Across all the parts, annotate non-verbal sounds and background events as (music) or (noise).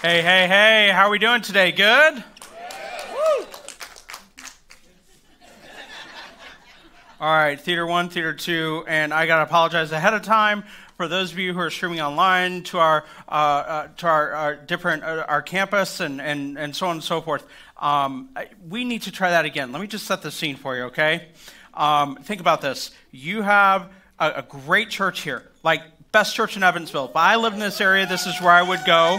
Hey, hey, hey, how are we doing today? Good? All right, Theater 1, Theater 2, and I got to apologize ahead of time for those of you who are streaming online to our, uh, uh, to our, our different, uh, our campus and, and, and so on and so forth. Um, we need to try that again. Let me just set the scene for you, okay? Um, think about this. You have a, a great church here, like best church in Evansville. If I lived in this area, this is where I would go.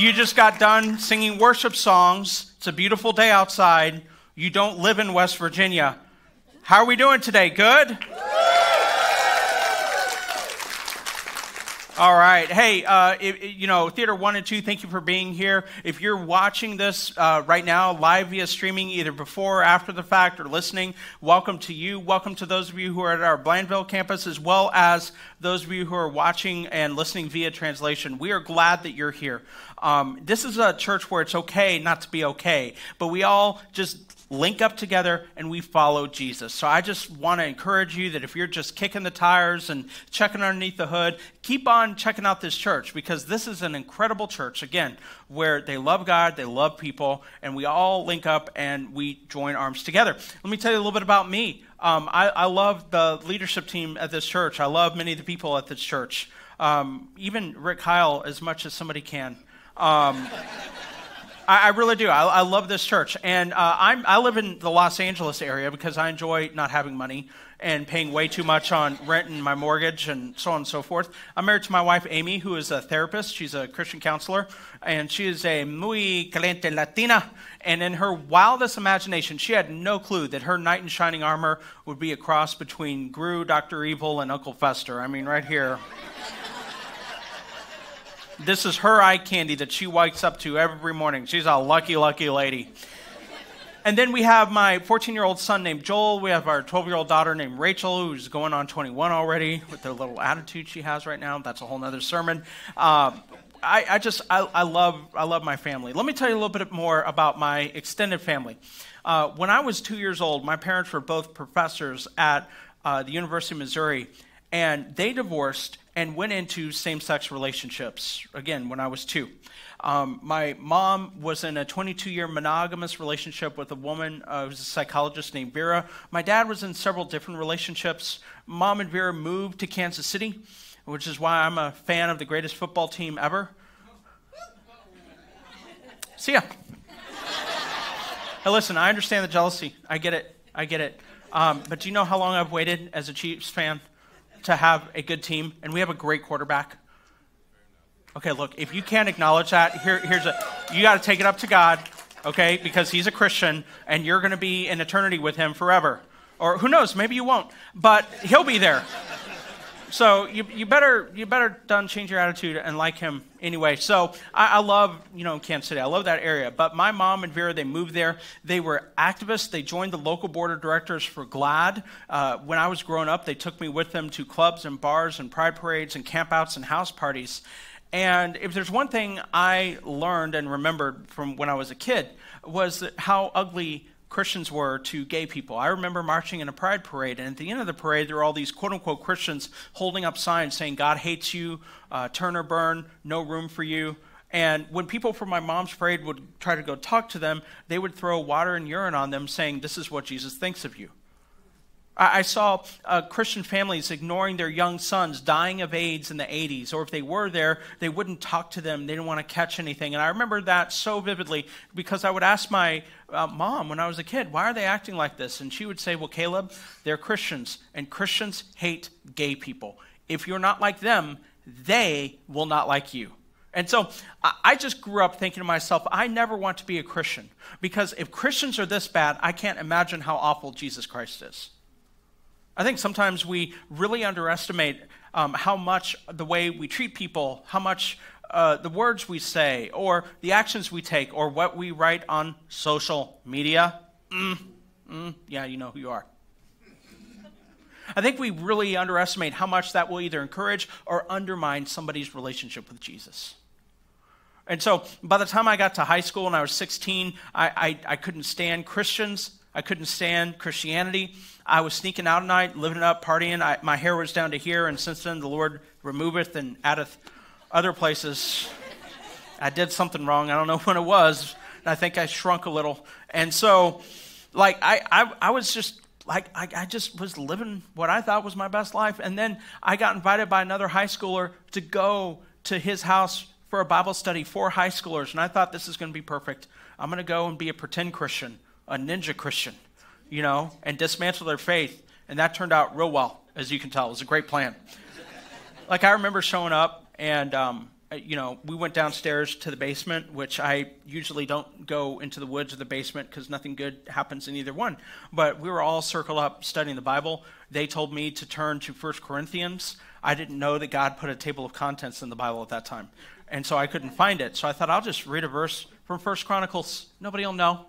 You just got done singing worship songs. It's a beautiful day outside. You don't live in West Virginia. How are we doing today? Good? All right. Hey, uh, you know, Theater 1 and 2, thank you for being here. If you're watching this uh, right now, live via streaming, either before or after the fact, or listening, welcome to you. Welcome to those of you who are at our Blandville campus, as well as those of you who are watching and listening via translation. We are glad that you're here. Um, this is a church where it's okay not to be okay, but we all just link up together and we follow Jesus. So I just want to encourage you that if you're just kicking the tires and checking underneath the hood, keep on checking out this church because this is an incredible church, again, where they love God, they love people, and we all link up and we join arms together. Let me tell you a little bit about me. Um, I, I, love the leadership team at this church. I love many of the people at this church. Um, even Rick Kyle as much as somebody can. Um, I, I really do. I, I, love this church. And uh, i live in the Los Angeles area because I enjoy not having money and paying way too much on rent and my mortgage and so on and so forth. I'm married to my wife, Amy, who is a therapist. She's a Christian counselor, and she is a muy caliente Latina. And in her wildest imagination, she had no clue that her knight in shining armor would be a cross between Gru, Dr. Evil, and Uncle Fester. I mean, right here. This is her eye candy that she wakes up to every morning. She's a lucky, lucky lady. And then we have my 14 year old son named Joel. We have our 12 year old daughter named Rachel, who's going on 21 already with the little attitude she has right now. That's a whole other sermon. Uh, I, I, just, I, I, love, I love my family. Let me tell you a little bit more about my extended family. Uh, when I was two years old, my parents were both professors at uh, the University of Missouri, and they divorced and went into same sex relationships, again, when I was two. Um, my mom was in a 22 year monogamous relationship with a woman uh, who was a psychologist named Vera. My dad was in several different relationships. Mom and Vera moved to Kansas City, which is why I'm a fan of the greatest football team ever. See ya. hey, listen, I understand the jealousy. I get it. I get it. Um, but do you know how long I've waited as a Chiefs fan? To have a good team, and we have a great quarterback. Okay, look, if you can't acknowledge that, here, here's a you got to take it up to God, okay, because He's a Christian, and you're going to be in eternity with Him forever. Or who knows, maybe you won't, but He'll be there. So you, you better you better done change your attitude and like him anyway. So I, I, love you know Kansas City. I love that area. But my mom and Vera they moved there. They were activists. They joined the local board of directors for GLAAD. Uh, when I was growing up, they took me with them to clubs and bars and pride parades and campouts and house parties. And if there's one thing I learned and remembered from when I was a kid was how ugly Christians were to gay people. I remember marching in a pride parade, and at the end of the parade, there were all these quote unquote Christians holding up signs saying, God hates you, uh, turn or burn, no room for you. And when people from my mom's parade would try to go talk to them, they would throw water and urine on them, saying, This is what Jesus thinks of you. I saw uh, Christian families ignoring their young sons dying of AIDS in the 80s, or if they were there, they wouldn't talk to them. They didn't want to catch anything. And I remember that so vividly because I would ask my uh, mom when I was a kid, why are they acting like this? And she would say, well, Caleb, they're Christians, and Christians hate gay people. If you're not like them, they will not like you. And so I just grew up thinking to myself, I never want to be a Christian because if Christians are this bad, I can't imagine how awful Jesus Christ is. I think sometimes we really underestimate um, how much the way we treat people, how much uh, the words we say, or the actions we take, or what we write on social media. Mm, mm, yeah, you know who you are. I think we really underestimate how much that will either encourage or undermine somebody's relationship with Jesus. And so by the time I got to high school and I was 16, I, I, I couldn't stand Christians. I couldn't stand Christianity. I was sneaking out at night, living it up, partying. I, my hair was down to here, and since then the Lord removeth and addeth other places. I did something wrong. I don't know (laughs) when it was. I think I shrunk a little. And so, like, I, I, I was just like I, I, just was living what I thought was my best life. And then I got invited by another high schooler to go to his house for a Bible study for high schoolers. And I thought this is going to be perfect. I'm going to go and be a pretend Christian, a ninja Christian, you know, and dismantle their faith. And that turned out real well, as you can tell. It was a great plan. like, I remember showing up, and um, you know, we went downstairs to the basement, which I usually don't go into the woods or the basement because nothing good happens in either one. But we were all circled up studying the Bible. They told me to turn to First Corinthians. I didn't know that God put a table of contents in the Bible at that time. And so I couldn't find it. So I thought I'll just read a verse from First Chronicles. Nobody will know.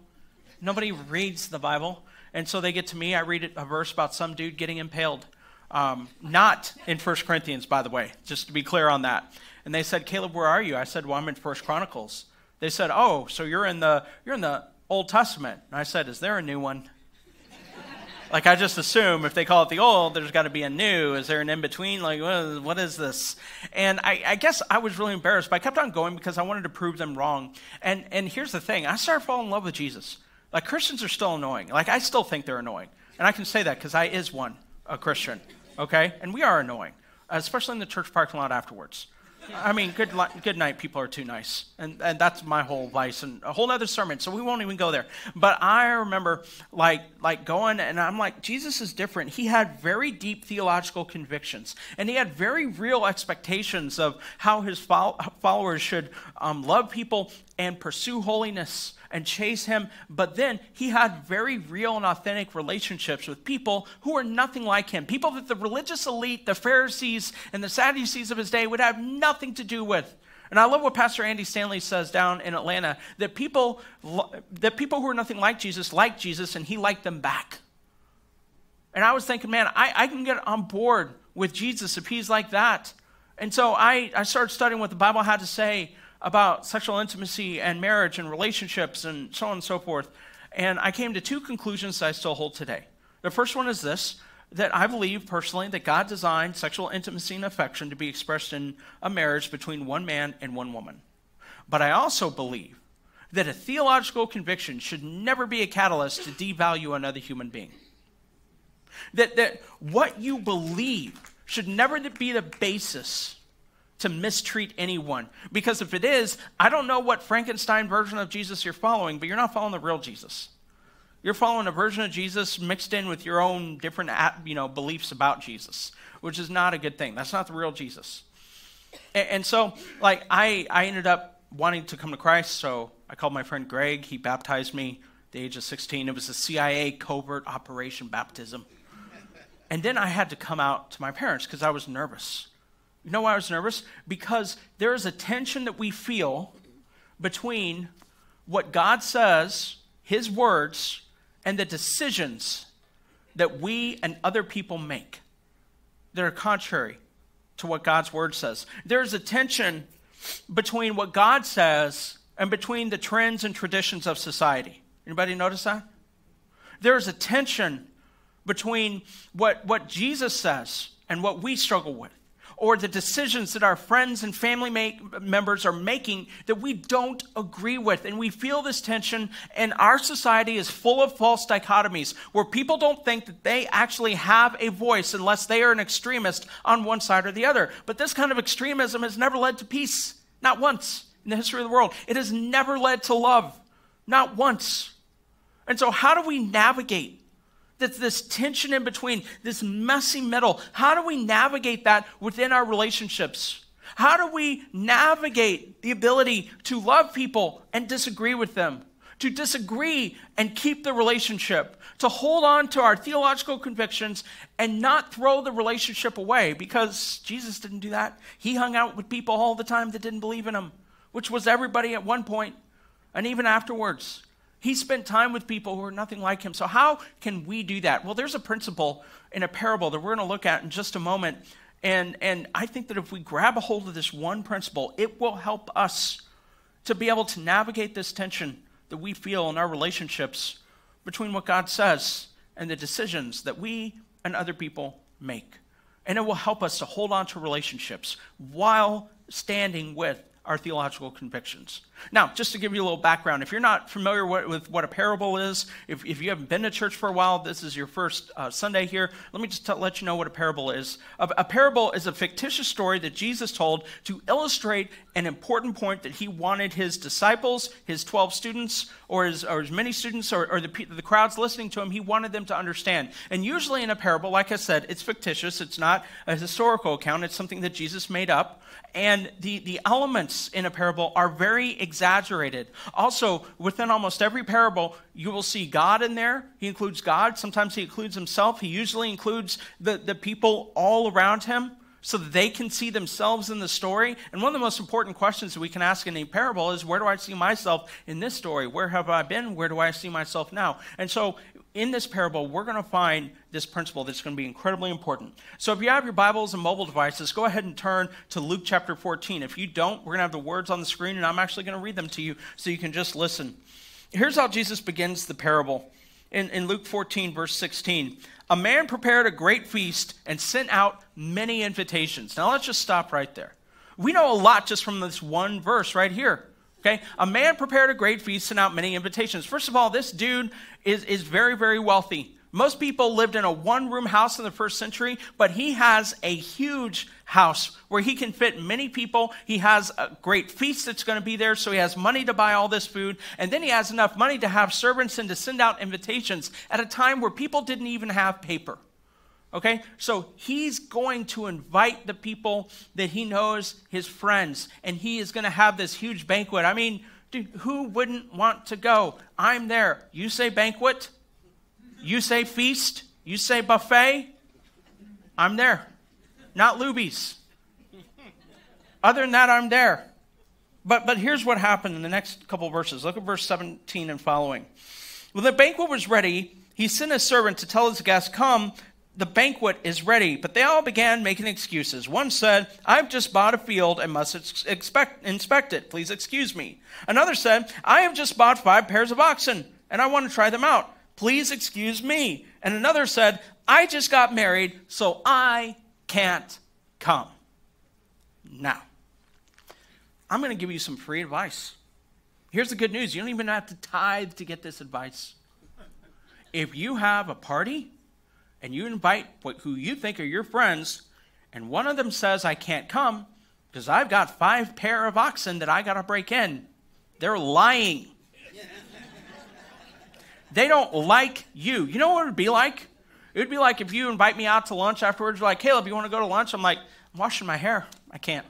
Nobody reads the Bible. And so they get to me, I read a verse about some dude getting impaled. Um, not in First Corinthians, by the way, just to be clear on that. And they said, Caleb, where are you? I said, Well, I'm in First Chronicles. They said, Oh, so you're in the you're in the Old Testament. And I said, Is there a new one? (laughs) like I just assume if they call it the old, there's got to be a new. Is there an in between? Like what is, this? And I, I, guess I was really embarrassed, but I kept on going because I wanted to prove them wrong. And and here's the thing: I started falling in love with Jesus. Like Christians are still annoying. Like I still think they're annoying, and I can say that because I is one a Christian. Okay, and we are annoying, especially in the church parking lot afterwards. I mean, good, good night, people are too nice. And, and that's my whole vice and a whole other sermon, so we won't even go there. But I remember like, like going and I'm like, Jesus is different. He had very deep theological convictions, and he had very real expectations of how his followers should um, love people and pursue holiness and chase him. But then he had very real and authentic relationships with people who were nothing like him. People that the religious elite, the Pharisees, and the Sadducees of his day would have nothing to do with. And I love what Pastor Andy Stanley says down in Atlanta that people, that people who are nothing like Jesus like Jesus and he liked them back. And I was thinking, man, I, I can get on board with Jesus if he's like that. And so I, I started studying what the Bible had to say about sexual intimacy and marriage and relationships and so on and so forth. And I came to two conclusions that I still hold today. The first one is this that I believe personally that God designed sexual intimacy and affection to be expressed in a marriage between one man and one woman. But I also believe that a theological conviction should never be a catalyst to devalue another human being. That, that what you believe should never be the basis to mistreat anyone. Because if it is, I don't know what Frankenstein version of Jesus you're following, but you're not following the real Jesus. You're following a version of Jesus mixed in with your own different you know, beliefs about Jesus, which is not a good thing. That's not the real Jesus. And, and so, like, I, I ended up wanting to come to Christ, so I called my friend Greg. He baptized me at the age of 16. It was a CIA covert operation baptism. And then I had to come out to my parents because I was nervous. You know why I was nervous? Because there is a tension that we feel between what God says, His words, and the decisions that we and other people make that are contrary to what God's word says. There's a tension between what God says and between the trends and traditions of society. Anybody notice that? There's a tension between what, what Jesus says and what we struggle with or the decisions that our friends and family make, members are making that we don't agree with. And we feel this tension, and our society is full of false dichotomies where people don't think that they actually have a voice unless they are an extremist on one side or the other. But this kind of extremism has never led to peace, not once in the history of the world. It has never led to love, not once. And so, how do we navigate that's this tension in between, this messy middle. How do we navigate that within our relationships? How do we navigate the ability to love people and disagree with them? To disagree and keep the relationship, to hold on to our theological convictions and not throw the relationship away because Jesus didn't do that. He hung out with people all the time that didn't believe in him, which was everybody at one point and even afterwards. He spent time with people who are nothing like him. So, how can we do that? Well, there's a principle in a parable that we're going to look at in just a moment. And, and I think that if we grab a hold of this one principle, it will help us to be able to navigate this tension that we feel in our relationships between what God says and the decisions that we and other people make. And it will help us to hold on to relationships while standing with our theological convictions. Now, just to give you a little background, if you're not familiar with what a parable is, if, if you haven't been to church for a while, this is your first uh, Sunday here, let me just t- let you know what a parable is. A, a parable is a fictitious story that Jesus told to illustrate an important point that he wanted his disciples, his 12 students, or his, or his many students, or, or the, the crowds listening to him, he wanted them to understand. And usually in a parable, like I said, it's fictitious, it's not a historical account, it's something that Jesus made up. And the, the elements in a parable are very exaggerated. Also, within almost every parable, you will see God in there. He includes God. Sometimes he includes himself. He usually includes the, the people all around him so that they can see themselves in the story. And one of the most important questions that we can ask in a parable is where do I see myself in this story? Where have I been? Where do I see myself now? And so in this parable, we're going to find this principle that's going to be incredibly important. So, if you have your Bibles and mobile devices, go ahead and turn to Luke chapter 14. If you don't, we're going to have the words on the screen, and I'm actually going to read them to you so you can just listen. Here's how Jesus begins the parable in, in Luke 14, verse 16. A man prepared a great feast and sent out many invitations. Now, let's just stop right there. We know a lot just from this one verse right here. Okay, a man prepared a great feast, sent out many invitations. First of all, this dude is, is very, very wealthy. Most people lived in a one room house in the first century, but he has a huge house where he can fit many people. He has a great feast that's going to be there, so he has money to buy all this food. And then he has enough money to have servants and to send out invitations at a time where people didn't even have paper. Okay? So he's going to invite the people that he knows, his friends, and he is going to have this huge banquet. I mean, dude, who wouldn't want to go? I'm there. You say banquet, you say feast, you say buffet, I'm there. Not Luby's. Other than that, I'm there. But, but here's what happened in the next couple verses. Look at verse 17 and following. When the banquet was ready, he sent a servant to tell his guests, Come, the banquet is ready. But they all began making excuses. One said, I've just bought a field and must expect, inspect it. Please excuse me. Another said, I have just bought five pairs of oxen and I want to try them out. Please excuse me. And another said, I just got married, so I can't come. Now, I'm going to give you some free advice. Here's the good news you don't even have to tithe to get this advice. If you have a party, and you invite who you think are your friends, and one of them says, I can't come because I've got five pair of oxen that I got to break in, they're lying. they don't like you. You know what it would be like? It would be like if you invite me out to lunch afterwards, you're like, Caleb, you want to go to lunch? I'm like, I'm washing my hair. I can't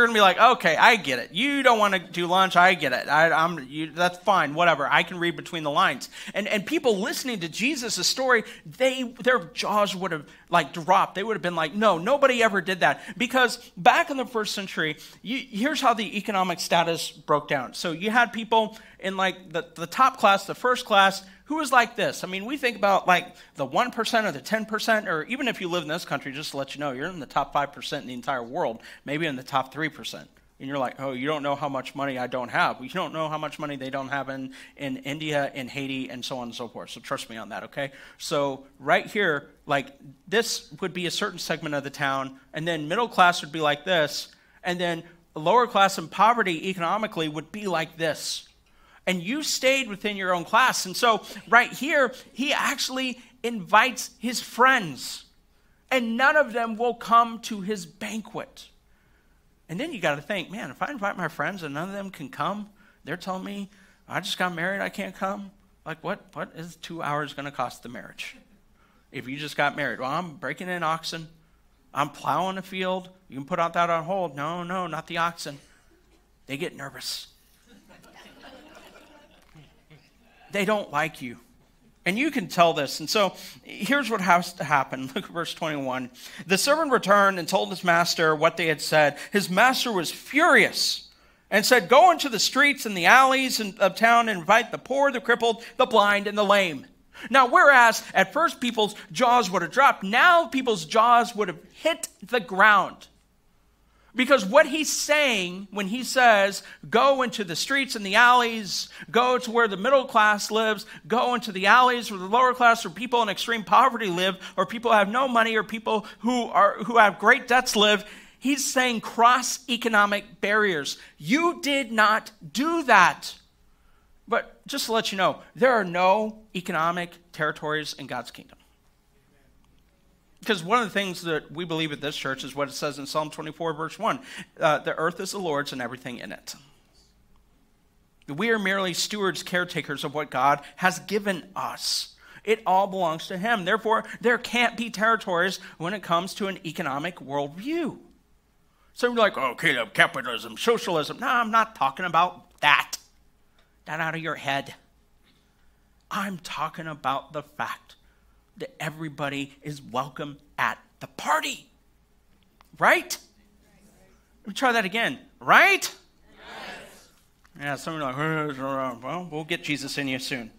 going to be like, okay, I get it. You don't want to do lunch. I get it. I, am that's fine. Whatever. I can read between the lines. And and people listening to Jesus' story, they their jaws would have like dropped. They would have been like, no, nobody ever did that. Because back in the first century, you, here's how the economic status broke down. So you had people in like the, the top class, the first class, who is like this? I mean, we think about like the 1% or the 10%, or even if you live in this country, just to let you know, you're in the top 5% in the entire world, maybe in the top 3%. And you're like, oh, you don't know how much money I don't have. You don't know how much money they don't have in, in India, in Haiti, and so on and so forth. So trust me on that, okay? So right here, like this would be a certain segment of the town, and then middle class would be like this, and then lower class and poverty economically would be like this and you stayed within your own class. And so, right here, he actually invites his friends, and none of them will come to his banquet. And then you got to think, man, if I invite my friends and none of them can come, they're telling me I just got married, I can't come. Like, what, what is two hours going to cost the marriage? If you just got married, well, I'm breaking in oxen, I'm plowing a field. You can put out that on hold. No, no, not the oxen. They get nervous. They don't like you. And you can tell this. And so here's what has to happen. (laughs) Look at verse 21. The servant returned and told his master what they had said. His master was furious and said, Go into the streets and the alleys of town and invite the poor, the crippled, the blind, and the lame. Now, whereas at first people's jaws would have dropped, now people's jaws would have hit the ground. Because what he's saying when he says, go into the streets and the alleys, go to where the middle class lives, go into the alleys where the lower class or people in extreme poverty live, or people who have no money, or people who, are, who have great debts live, He's saying cross economic barriers. You did not do that. But just to let you know, there are no economic territories in God's kingdom. Because one of the things that we believe at this church is what it says in Psalm 24, verse 1 uh, the earth is the Lord's and everything in it. We are merely stewards, caretakers of what God has given us. It all belongs to Him. Therefore, there can't be territories when it comes to an economic worldview. So you're like, oh, Caleb, capitalism, socialism. No, I'm not talking about that. That out of your head. I'm talking about the fact that everybody is welcome at the party. Right? Let me try that again. Right? Yes. Yeah, some are like, well, we'll get Jesus in you soon.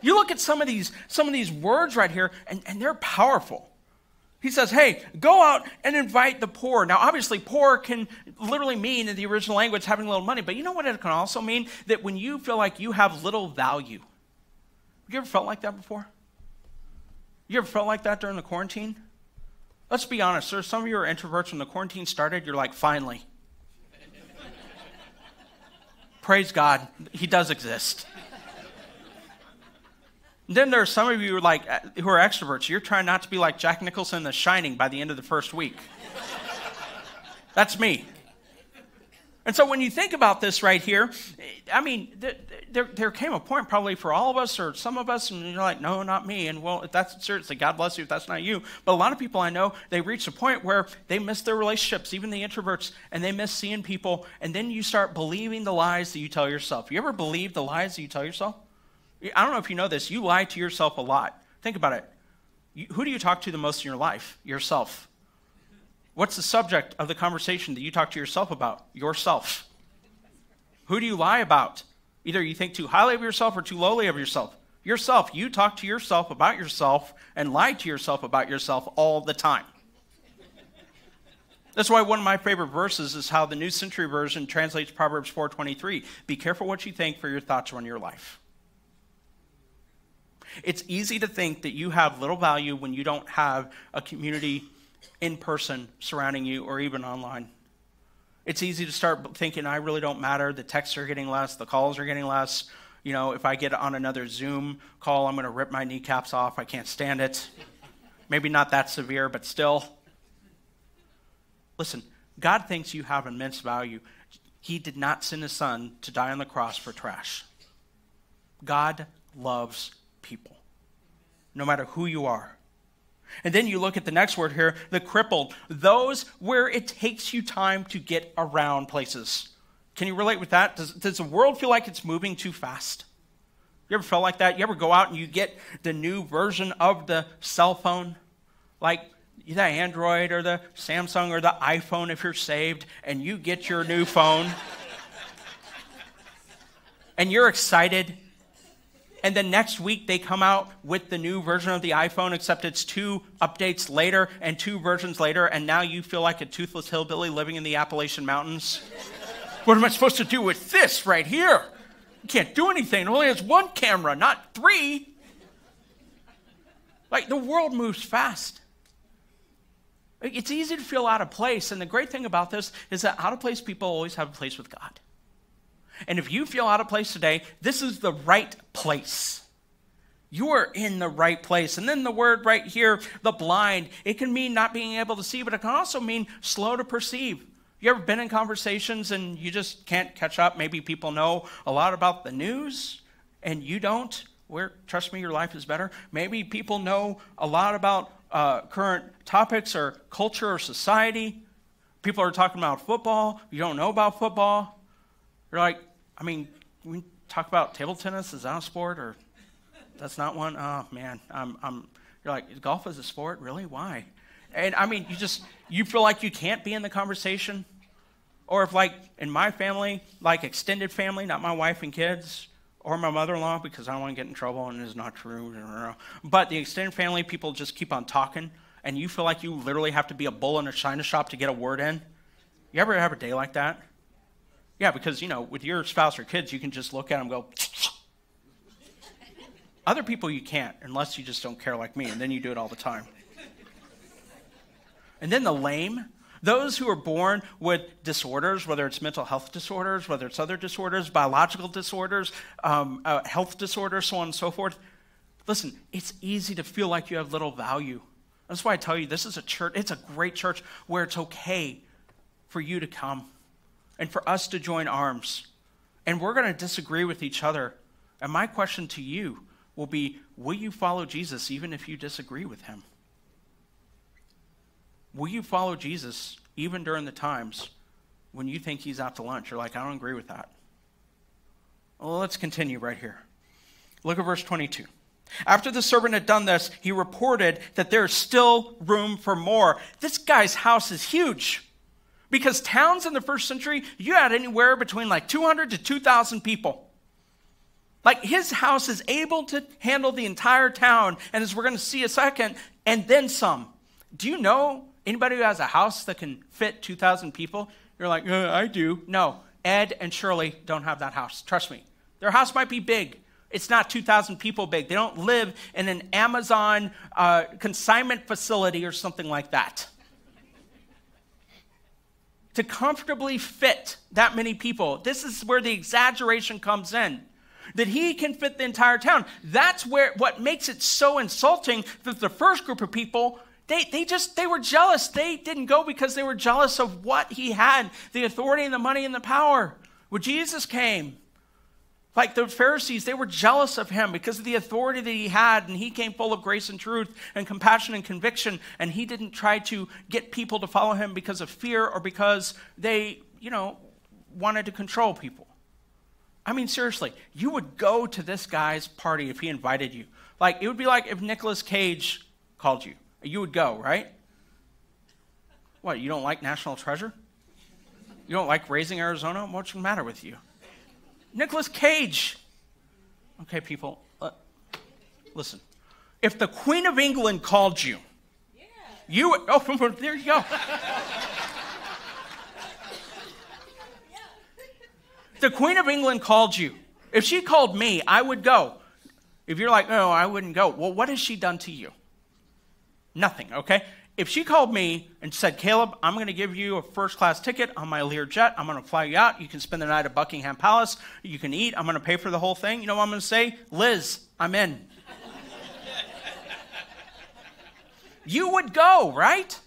You look at some of these, some of these words right here, and, and they're powerful. He says, hey, go out and invite the poor. Now, obviously, poor can literally mean in the original language having a little money, but you know what it can also mean? That when you feel like you have little value. Have you ever felt like that before? You ever felt like that during the quarantine? Let's be honest, sir. Some of you are introverts when the quarantine started, you're like, finally. (laughs) Praise God, He does exist. Then there are some of you like uh, who are extroverts. You're trying not to be like Jack Nicholson in The Shining by the end of the first week. That's me. And so when you think about this right here, I mean, there, there came a point probably for all of us or some of us, and you're like, no, not me. And well, if that's seriously, God bless you if that's not you. But a lot of people I know, they reach a point where they miss their relationships, even the introverts, and they miss seeing people. And then you start believing the lies that you tell yourself. You ever believe the lies that you tell yourself? I don't know if you know this, you lie to yourself a lot. Think about it. You, who do you talk to the most in your life? Yourself. What's the subject of the conversation that you talk to yourself about? Yourself. Who do you lie about? Either you think too highly of yourself or too lowly of yourself. Yourself. You talk to yourself about yourself and lie to yourself about yourself all the time. That's why one of my favorite verses is how the New Century Version translates Proverbs 4:23. Be careful what you think, for your thoughts run your life. It's easy to think that you have little value when you don't have a community in person surrounding you or even online. It's easy to start thinking, I really don't matter. The texts are getting less, the calls are getting less. You know, if I get on another Zoom call, I'm going to rip my kneecaps off. I can't stand it. Maybe not that severe, but still. Listen, God thinks you have immense value. He did not send his son to die on the cross for trash. God loves people, no matter who you are. And then you look at the next word here, the crippled, those where it takes you time to get around places. Can you relate with that? Does, does the world feel like it's moving too fast? You ever felt like that? You ever go out and you get the new version of the cell phone? Like the Android or the Samsung or the iPhone if you're saved, and you get your new phone. and you're excited and then next week they come out with the new version of the iPhone, except it's two updates later and two versions later, and now you feel like a toothless hillbilly living in the Appalachian Mountains. what am I supposed to do with this right here? You can't do anything. It only has one camera, not three. Like the world moves fast. It's easy to feel out of place, and the great thing about this is that out of place people always have a place with God. And if you feel out of place today, this is the right place. You are in the right place. And then the word right here, the blind, it can mean not being able to see, but it can also mean slow to perceive. You ever been in conversations and you just can't catch up? Maybe people know a lot about the news and you don't. Where, trust me, your life is better. Maybe people know a lot about uh, current topics or culture or society. People are talking about football. You don't know about football. You're like, I mean, we talk about table tennis. Is that a sport or that's not one? Oh man, I'm, I'm. You're like golf is a sport, really? Why? And I mean, you just you feel like you can't be in the conversation, or if like in my family, like extended family, not my wife and kids, or my mother-in-law, because I don't want to get in trouble and it's not true. But the extended family, people just keep on talking, and you feel like you literally have to be a bull in a china shop to get a word in. You ever have a day like that? Yeah, because, you know, with your spouse or kids, you can just look at them and go, (laughs) other people you can't unless you just don't care like me, and then you do it all the time. And then the lame, Those who are born with disorders, whether it's mental health disorders, whether it's other disorders, biological disorders, um, uh, health disorders, so on and so forth. Listen, it's easy to feel like you have little value. That's why I tell you this is a church, it's a great church where it's okay for you to come and for us to join arms. And we're going to disagree with each other. And my question to you will be Will you follow Jesus even if you disagree with him? Will you follow Jesus even during the times when you think he's out to lunch? You're like, I don't agree with that. Well, let's continue right here. Look at verse 22. After the servant had done this, he reported that there's still room for more. This guy's house is huge. Because towns in the first century, you had anywhere between like 200 to 2,000 people. Like his house is able to handle the entire town, and as we're going to see a second, and then some. Do you know anybody who has a house that can fit 2,000 people? You're like, uh, I do. No, Ed and Shirley don't have that house. Trust me. Their house might be big, it's not 2,000 people big. They don't live in an Amazon uh, consignment facility or something like that. To comfortably fit that many people, this is where the exaggeration comes in. That he can fit the entire town. That's where what makes it so insulting that the first group of people they, they just they were jealous they didn't go because they were jealous of what he had the authority and the money and the power when jesus came like the Pharisees, they were jealous of him because of the authority that he had, and he came full of grace and truth and compassion and conviction, and he didn't try to get people to follow him because of fear or because they, you know, wanted to control people. I mean, seriously, you would go to this guy's party if he invited you. Like, it would be like if Nicolas Cage called you. You would go, right? What, you don't like National Treasure? You don't like Raising Arizona? What's the matter with you? Nicolas Cage. Okay, people, uh, listen. If the Queen of England called you, yeah. you oh (laughs) there you go. the Queen of England called you. If she called me, I would go. If you're like, no, I wouldn't go. Well, what has she done to you? Nothing, okay? If she called me and said, Caleb, I'm going to give you a first class ticket on my Lear jet, I'm going to fly you out. You can spend the night at Buckingham Palace. You can eat. I'm going to pay for the whole thing. You know what I'm going to say? Liz, I'm in. (laughs) you would go, right?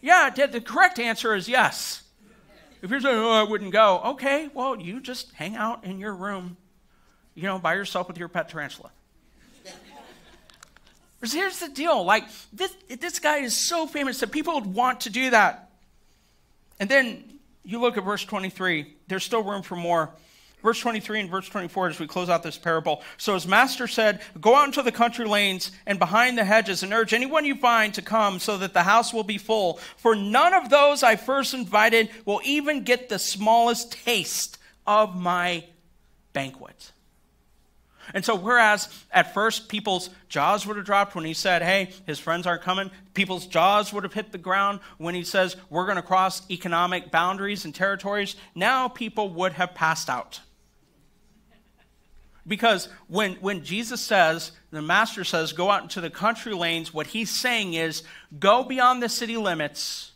Yeah, the correct answer is yes. If you're saying, oh, I wouldn't go, okay, well, you just hang out in your room, you know, by yourself with your pet tarantula. Because here's the deal like, this, this guy is so famous that people would want to do that. And then you look at verse 23, there's still room for more. Verse 23 and verse 24 as we close out this parable. So his master said, Go out into the country lanes and behind the hedges and urge anyone you find to come so that the house will be full. For none of those I first invited will even get the smallest taste of my banquet. And so, whereas at first people's jaws would have dropped when he said, Hey, his friends aren't coming, people's jaws would have hit the ground when he says, We're going to cross economic boundaries and territories, now people would have passed out. Because when, when Jesus says, the master says, go out into the country lanes, what he's saying is, go beyond the city limits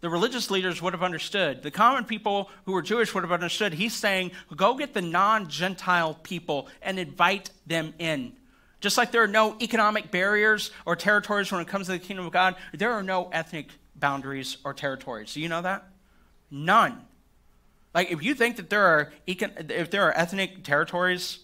the religious leaders would have understood. The common people who were Jewish would have understood. He's saying, go get the non Gentile people and invite them in. Just like there are no economic barriers or territories when it comes to the kingdom of God, there are no ethnic boundaries or territories. Do you know that? None. Like if you think that there are if there are ethnic territories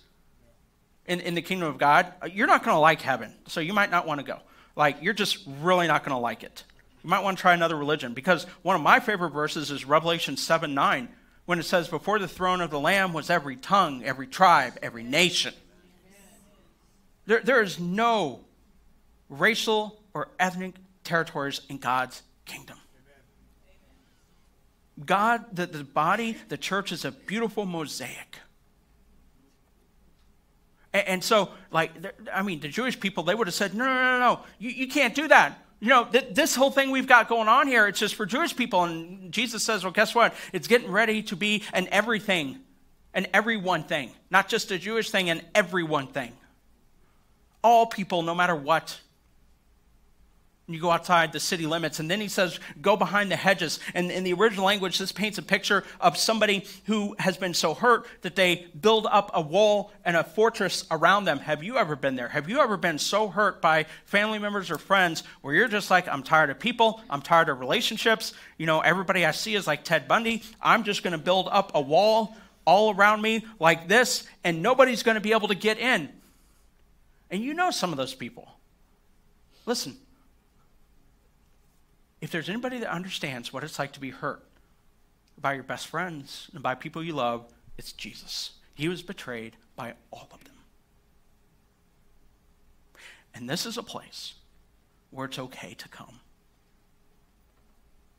in, in the kingdom of God, you're not going to like heaven. So you might not want to go. Like you're just really not going to like it. You might want to try another religion because one of my favorite verses is Revelation 7 9, when it says, Before the throne of the Lamb was every tongue, every tribe, every nation. There, there is no racial or ethnic territories in God's kingdom. God, the, the body, the church is a beautiful mosaic. And, and so, like, I mean, the Jewish people, they would have said, no, no, no, no, you, you can't do that you know, th- this whole thing we've got going on here, it's just for Jewish people. And Jesus says, well, guess what? It's getting ready to be an everything, an everyone thing, not just a Jewish thing, an everyone thing. All people, no matter what. You go outside the city limits. And then he says, go behind the hedges. And in the original language, this paints a picture of somebody who has been so hurt that they build up a wall and a fortress around them. Have you ever been there? Have you ever been so hurt by family members or friends where you're just like, I'm tired of people, I'm tired of relationships. You know, everybody I see is like Ted Bundy. I'm just going to build up a wall all around me like this, and nobody's going to be able to get in. And you know some of those people. Listen, if there's anybody that understands what it's like to be hurt by your best friends and by people you love, it's Jesus. He was betrayed by all of them. And this is a place where it's okay to come.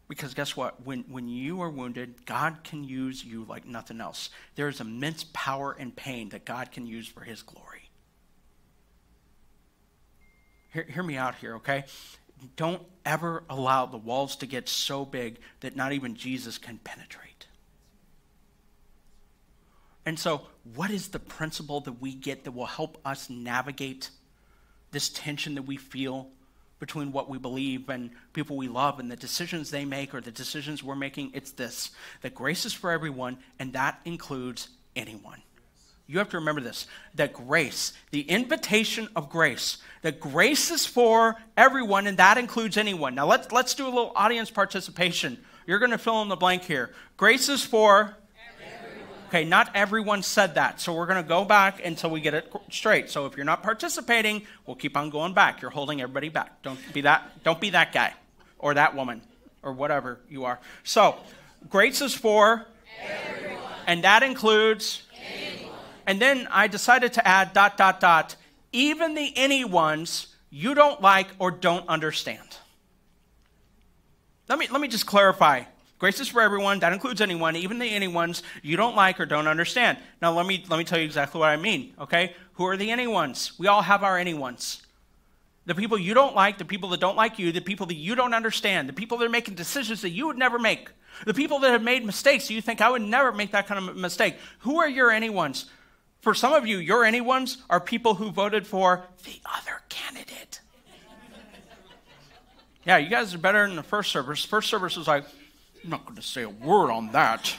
Because guess what? When, when you are wounded, God can use you like nothing else. There is immense power and pain that God can use for his glory. Hear, hear me out here, okay? Don't ever allow the walls to get so big that not even Jesus can penetrate. And so, what is the principle that we get that will help us navigate this tension that we feel between what we believe and people we love and the decisions they make or the decisions we're making? It's this that grace is for everyone, and that includes anyone. You have to remember this that grace, the invitation of grace, that grace is for everyone, and that includes anyone. Now, let's, let's do a little audience participation. You're going to fill in the blank here. Grace is for. Everyone. Okay, not everyone said that. So we're going to go back until we get it straight. So if you're not participating, we'll keep on going back. You're holding everybody back. Don't be that, don't be that guy or that woman or whatever you are. So, grace is for. Everyone. And that includes. And then I decided to add dot, dot, dot, even the any ones you don't like or don't understand. Let me, let me just clarify. Grace is for everyone. That includes anyone, even the any ones you don't like or don't understand. Now, let me, let me tell you exactly what I mean, okay? Who are the any ones? We all have our any ones. The people you don't like, the people that don't like you, the people that you don't understand, the people that are making decisions that you would never make, the people that have made mistakes you think I would never make that kind of mistake. Who are your any ones? For some of you, your anyone's are people who voted for the other candidate. yeah, you guys are better than the first service. First service was like, I'm not going to say a word on that.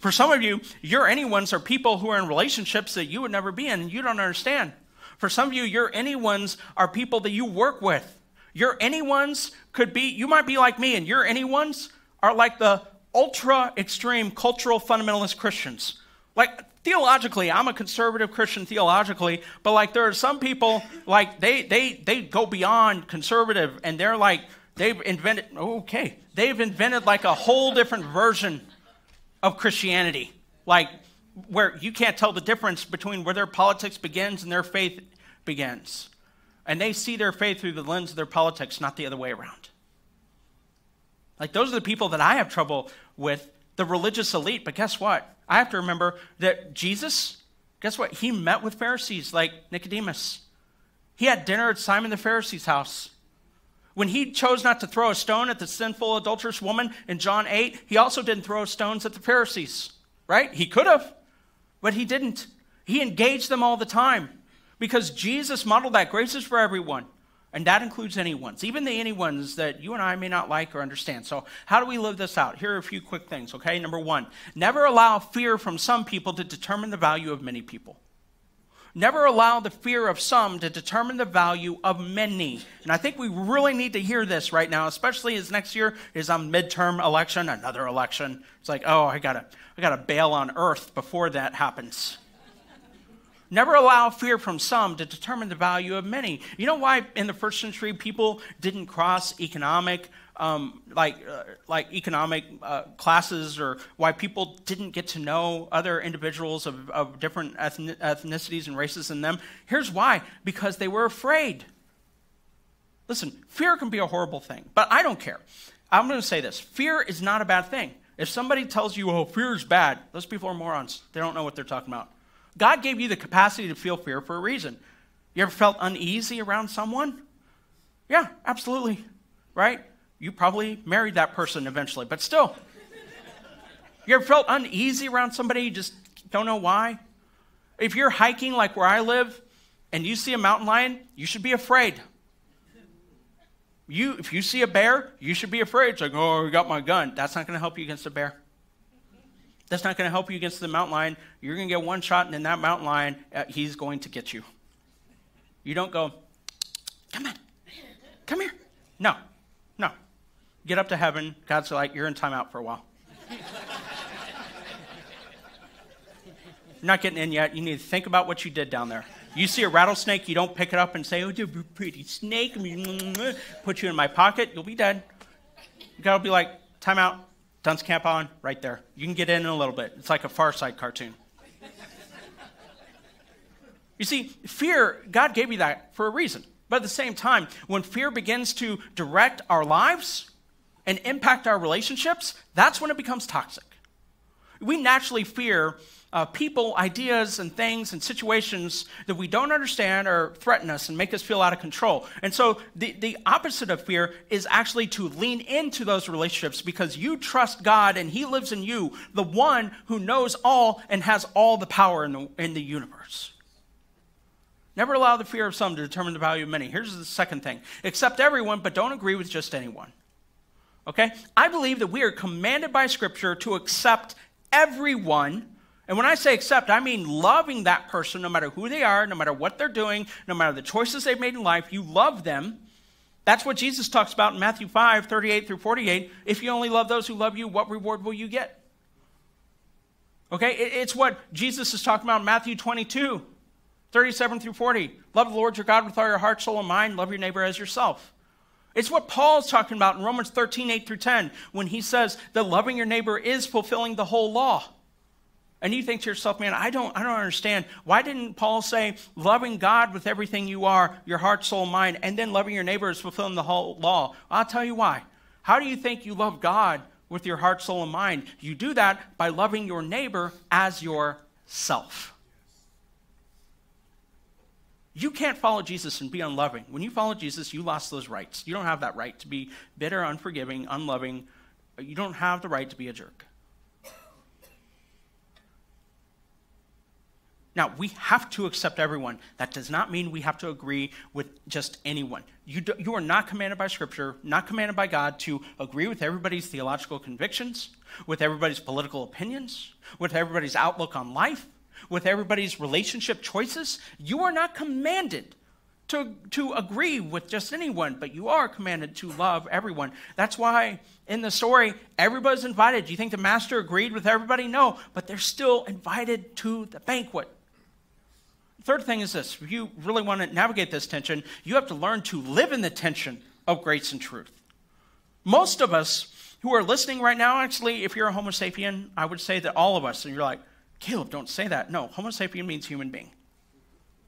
For some of you, your anyone's are people who are in relationships that you would never be in and you don't understand. For some of you, your anyone's are people that you work with. Your anyone's could be, you might be like me, and your anyone's are like the ultra extreme cultural fundamentalist Christians. Like, theologically, I'm a conservative Christian theologically, but like there are some people, like they they they go beyond conservative and they're like, they've invented okay, they've invented like a whole different version of Christianity. Like where you can't tell the difference between where their politics begins and their faith begins. And they see their faith through the lens of their politics, not the other way around. Like, those are the people that I have trouble with, the religious elite. But guess what? I have to remember that Jesus, guess what? He met with Pharisees like Nicodemus. He had dinner at Simon the Pharisee's house. When he chose not to throw a stone at the sinful adulterous woman in John 8, he also didn't throw stones at the Pharisees, right? He could have, but he didn't. He engaged them all the time because Jesus modeled that grace is for everyone. And that includes anyone's, even the anyone's that you and I may not like or understand. So, how do we live this out? Here are a few quick things, okay? Number one, never allow fear from some people to determine the value of many people. Never allow the fear of some to determine the value of many. And I think we really need to hear this right now, especially as next year is a midterm election, another election. It's like, oh, I gotta, I gotta bail on Earth before that happens. Never allow fear from some to determine the value of many. You know why in the first century people didn't cross economic, um, like, uh, like economic uh, classes, or why people didn't get to know other individuals of, of different ethnicities and races than them? Here's why: because they were afraid. Listen, fear can be a horrible thing, but I don't care. I'm going to say this: fear is not a bad thing. If somebody tells you, "Oh, fear is bad," those people are morons. They don't know what they're talking about. God gave you the capacity to feel fear for a reason. You ever felt uneasy around someone? Yeah, absolutely. Right? You probably married that person eventually, but still. You ever felt uneasy around somebody you just don't know why? If you're hiking like where I live, and you see a mountain lion, you should be afraid. You, if you see a bear, you should be afraid. It's like, oh, I got my gun. That's not going to help you against a bear. That's not going to help you against the mountain lion. You're going to get one shot, and then that mountain lion, uh, he's going to get you. You don't go, come on, come here. No, no. Get up to heaven. God's like, you're in timeout for a while. (laughs) not getting in yet. You need to think about what you did down there. You see a rattlesnake, you don't pick it up and say, oh, you pretty snake, (laughs) put you in my pocket, you'll be dead. You gotta be like, time out, dunce Camp on, right there. You can get in in a little bit. It's like a Far Side cartoon. you see, fear, God gave you that for a reason. But at the same time, when fear begins to direct our lives and impact our relationships, that's when it becomes toxic. We naturally fear uh, people, ideas, and things and situations that we don't understand or threaten us and make us feel out of control. And so the, the opposite of fear is actually to lean into those relationships because you trust God and He lives in you, the one who knows all and has all the power in the, in the universe. Never allow the fear of some to determine the value of many. Here's the second thing accept everyone, but don't agree with just anyone. Okay? I believe that we are commanded by Scripture to accept everyone and when I say accept, I mean loving that person no matter who they are, no matter what they're doing, no matter the choices they've made in life. You love them. That's what Jesus talks about in Matthew 5 38 through 48. If you only love those who love you, what reward will you get? Okay, it's what Jesus is talking about in Matthew 22 37 through 40. Love the Lord your God with all your heart, soul, and mind. Love your neighbor as yourself. It's what Paul's talking about in Romans 13 8 through 10 when he says that loving your neighbor is fulfilling the whole law. And you think to yourself, man, I don't, I don't understand. Why didn't Paul say, loving God with everything you are, your heart, soul, mind, and then loving your neighbor is fulfilling the whole law? I'll tell you why. How do you think you love God with your heart, soul, and mind? You do that by loving your neighbor as yourself. You can't follow Jesus and be unloving. When you follow Jesus, you lost those rights. You don't have that right to be bitter, unforgiving, unloving. You don't have the right to be a jerk. Now, we have to accept everyone. That does not mean we have to agree with just anyone. You, do, you are not commanded by Scripture, not commanded by God to agree with everybody's theological convictions, with everybody's political opinions, with everybody's outlook on life, with everybody's relationship choices. You are not commanded to, to agree with just anyone, but you are commanded to love everyone. That's why in the story, everybody's invited. Do you think the master agreed with everybody? No, but they're still invited to the banquet. Third thing is this if you really want to navigate this tension, you have to learn to live in the tension of grace and truth. Most of us who are listening right now, actually, if you're a Homo sapien, I would say that all of us, and you're like, Caleb, don't say that. No, Homo sapien means human being.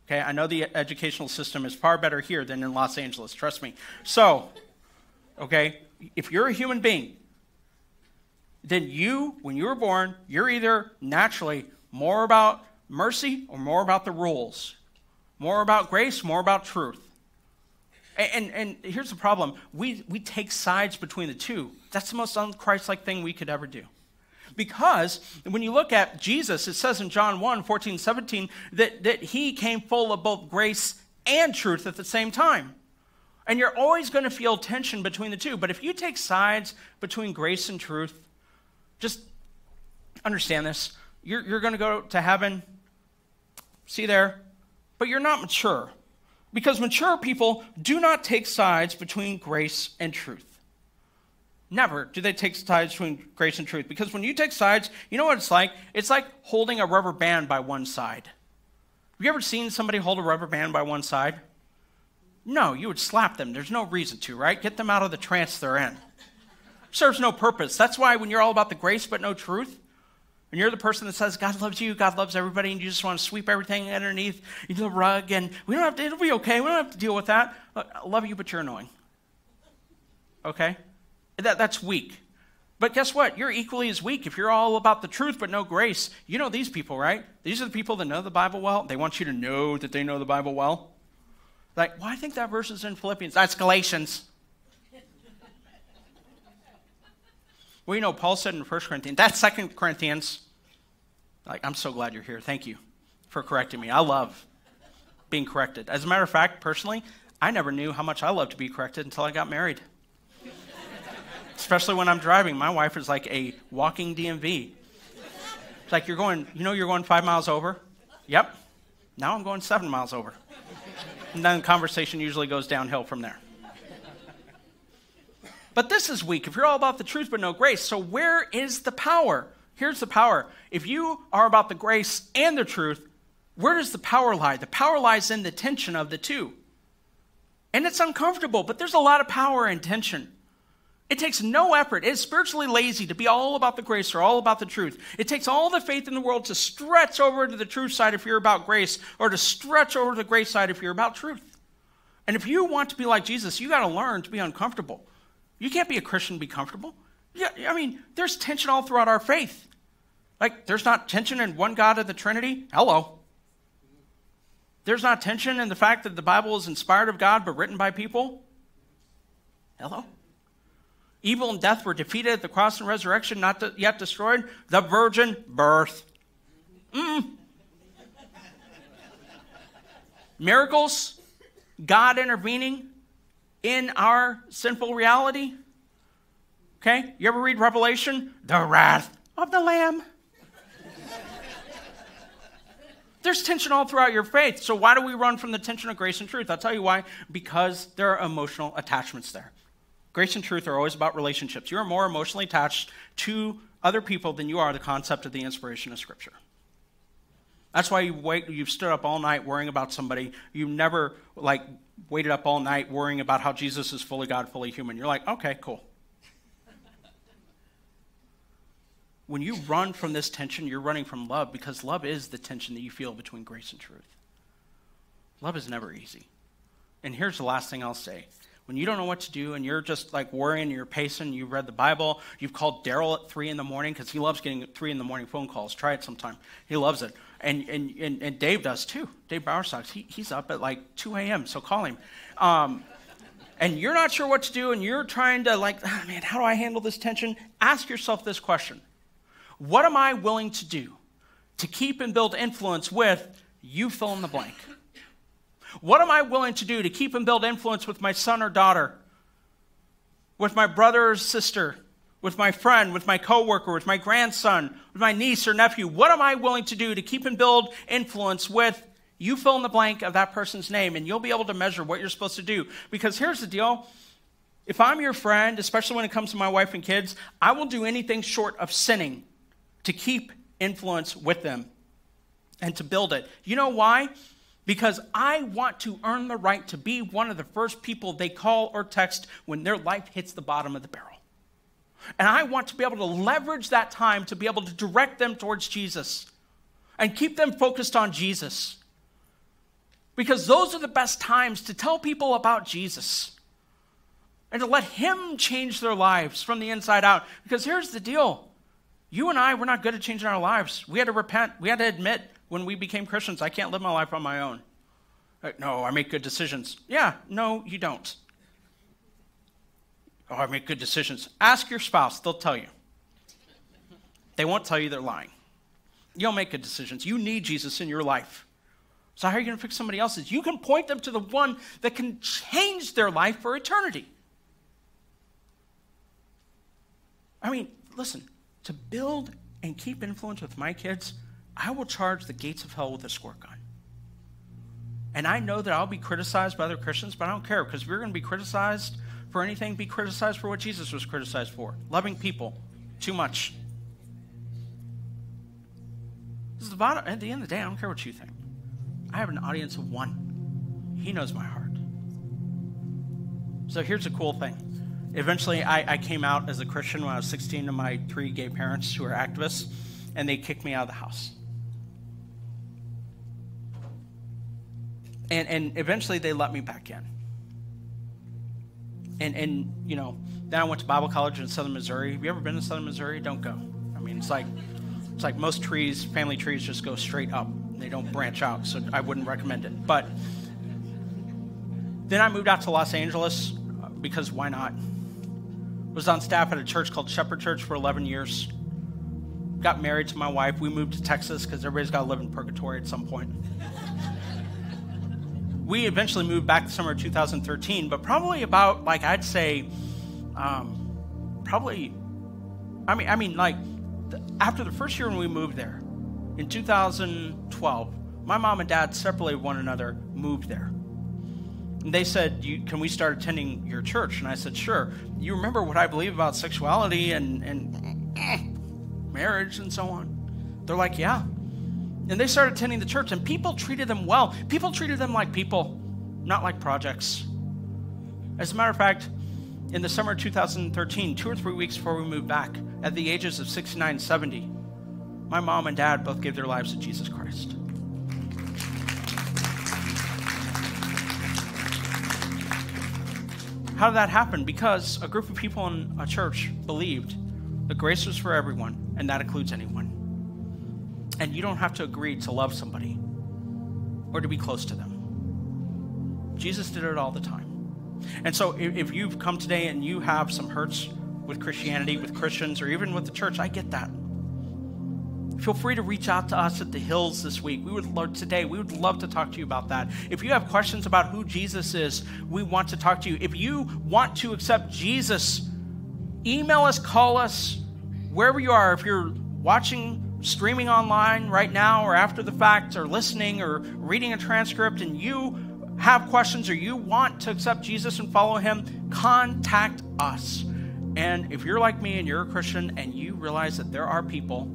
Okay, I know the educational system is far better here than in Los Angeles, trust me. So, okay, if you're a human being, then you, when you were born, you're either naturally more about mercy or more about the rules? More about grace, more about truth? And, and, and here's the problem we, we take sides between the two. That's the most unchristlike thing we could ever do. Because when you look at Jesus, it says in John 1 14, 17, that, that he came full of both grace and truth at the same time. And you're always going to feel tension between the two. But if you take sides between grace and truth, just understand this. You're, you're going to go to heaven See there? But you're not mature. Because mature people do not take sides between grace and truth. Never do they take sides between grace and truth. Because when you take sides, you know what it's like? It's like holding a rubber band by one side. Have you ever seen somebody hold a rubber band by one side? No, you would slap them. There's no reason to, right? Get them out of the trance they're in. Serves no purpose. That's why when you're all about the grace but no truth, and you're the person that says God loves you, God loves everybody, and you just want to sweep everything underneath the rug, and we don't have to, it'll be okay. We don't have to deal with that. I love you, but you're annoying. Okay? That, that's weak. But guess what? You're equally as weak if you're all about the truth but no grace. You know these people, right? These are the people that know the Bible well. They want you to know that they know the Bible well. Like, well, I think that verse is in Philippians. That's Galatians. (laughs) Well, you know, Paul said in 1 Corinthians, that's 2 Corinthians. Like, I'm so glad you're here. Thank you for correcting me. I love, being corrected. As a matter of fact, personally, I never knew how much I love to be corrected until I got married. Especially when I'm driving. My wife is like a walking DMV. It's like you're going, you know, you're going five miles over? Yep. Now I'm going seven miles over. And then the conversation usually goes downhill from there. But this is weak. If you're all about the truth but no grace, so where is the power? Here's the power. If you are about the grace and the truth, where does the power lie? The power lies in the tension of the two. And it's uncomfortable, but there's a lot of power in tension. It takes no effort. It's spiritually lazy to be all about the grace or all about the truth. It takes all the faith in the world to stretch over to the truth side if you're about grace, or to stretch over to the grace side if you're about truth. And if you want to be like Jesus, you got to learn to be uncomfortable. You can't be a Christian and be comfortable. Yeah, I mean, there's tension all throughout our faith. Like, there's not tension in one God of the Trinity. Hello. There's not tension in the fact that the Bible is inspired of God but written by people. Hello. Evil and death were defeated at the cross and resurrection, not yet destroyed. The virgin birth. Mm. Miracles, God intervening in our sinful reality. Okay? You ever read Revelation? The wrath of the Lamb. There's tension all throughout your faith. So, why do we run from the tension of grace and truth? I'll tell you why. Because there are emotional attachments there. Grace and truth are always about relationships. You're more emotionally attached to other people than you are the concept of the inspiration of Scripture. That's why you wait, you've stood up all night worrying about somebody. You never like waited up all night worrying about how Jesus is fully God, fully human. You're like, okay, cool. when you run from this tension, you're running from love because love is the tension that you feel between grace and truth. Love is never easy. And here's the last thing I'll say when you don't know what to do and you're just like worrying, you're pacing, you've read the Bible, you've called Daryl at three in the morning because he loves getting three in the morning phone calls. Try it sometime. He loves it. And, and, and, and Dave does too. Dave Bowerstocks, he, he's up at like 2 a.m., so call him. Um, and you're not sure what to do and you're trying to like, oh, man, how do I handle this tension? Ask yourself this question What am I willing to do to keep and build influence with you fill in the blank? What am I willing to do to keep and build influence with my son or daughter, with my brother or sister, with my friend, with my coworker, with my grandson, with my niece or nephew? What am I willing to do to keep and build influence with you fill in the blank of that person's name and you'll be able to measure what you're supposed to do. Because here's the deal. If I'm your friend, especially when it comes to my wife and kids, I will do anything short of sinning to keep influence with them and to build it. You know why? Because I want to earn the right to be one of the first people they call or text when their life hits the bottom of the barrel. And I want to be able to leverage that time to be able to direct them towards Jesus and keep them focused on Jesus. Because those are the best times to tell people about Jesus and to let Him change their lives from the inside out. Because here's the deal you and I, we're not good at changing our lives. We had to repent, we had to admit when we became Christians, I can't live my life on my own. Uh, no, I make good decisions. Yeah, no, you don't. Oh, I make good decisions. Ask your spouse, they'll tell you. They won't tell you they're lying. You don't make good decisions. You need Jesus in your life. So, how are you going to fix somebody else's? You can point them to the one that can change their life for eternity. I mean, listen, to build and keep influence with my kids, I will charge the gates of hell with a squirt gun. And I know that I'll be criticized by other Christians, but I don't care because we're going to be criticized for anything, be criticized for what Jesus was criticized for loving people too much. This is the bottom, at the end of the day, I don't care what you think. I have an audience of one. He knows my heart. So here's a cool thing. Eventually, I, I came out as a Christian when I was 16 to my three gay parents who are activists, and they kicked me out of the house. And, and eventually they let me back in. And, and, you know, then I went to Bible college in southern Missouri. Have you ever been to southern Missouri? Don't go. I mean, it's like, it's like most trees, family trees, just go straight up. They don't branch out, so I wouldn't recommend it. But then I moved out to Los Angeles uh, because why not? Was on staff at a church called Shepherd Church for 11 years. Got married to my wife. We moved to Texas because everybody's got to live in purgatory at some point. We eventually moved back the summer of 2013, but probably about like I'd say, um, probably, I mean, I mean like after the first year when we moved there, in 2012, my mom and dad separated one another, moved there. And they said, Can we start attending your church? And I said, Sure. You remember what I believe about sexuality and, and marriage and so on? They're like, Yeah. And they started attending the church, and people treated them well. People treated them like people, not like projects. As a matter of fact, in the summer of 2013, two or three weeks before we moved back, at the ages of 69 and 70, my mom and dad both gave their lives to Jesus Christ. How did that happen? Because a group of people in a church believed that grace was for everyone, and that includes anyone. And you don't have to agree to love somebody or to be close to them. Jesus did it all the time. And so if you've come today and you have some hurts with Christianity, with Christians, or even with the church, I get that. Feel free to reach out to us at the Hills this week. We would love today. We would love to talk to you about that. If you have questions about who Jesus is, we want to talk to you. If you want to accept Jesus, email us, call us, wherever you are. If you're watching, streaming online right now, or after the fact, or listening, or reading a transcript, and you have questions or you want to accept Jesus and follow him, contact us. And if you're like me and you're a Christian and you realize that there are people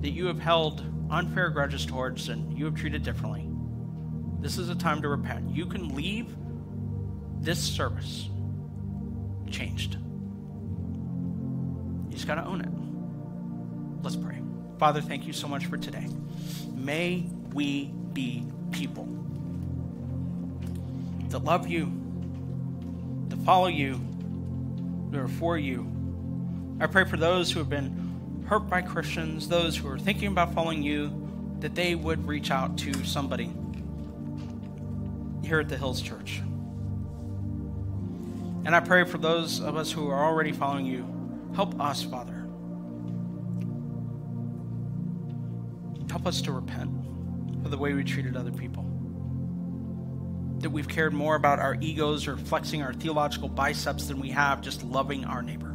that you have held unfair grudges towards and you have treated differently, this is a time to repent. You can leave this service changed. You just got to own it. Let's pray. Father, thank you so much for today. May we be people that love you, that follow you, that are for you. I pray for those who have been hurt by Christians, those who are thinking about following you, that they would reach out to somebody here at the Hills Church. And I pray for those of us who are already following you, help us, Father. Help us to repent for the way we treated other people. That we've cared more about our egos or flexing our theological biceps than we have just loving our neighbor.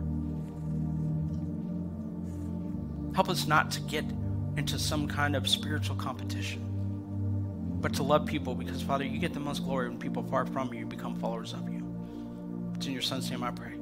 Help us not to get into some kind of spiritual competition, but to love people because, Father, you get the most glory when people far from you become followers of you. It's in your Son's name I pray.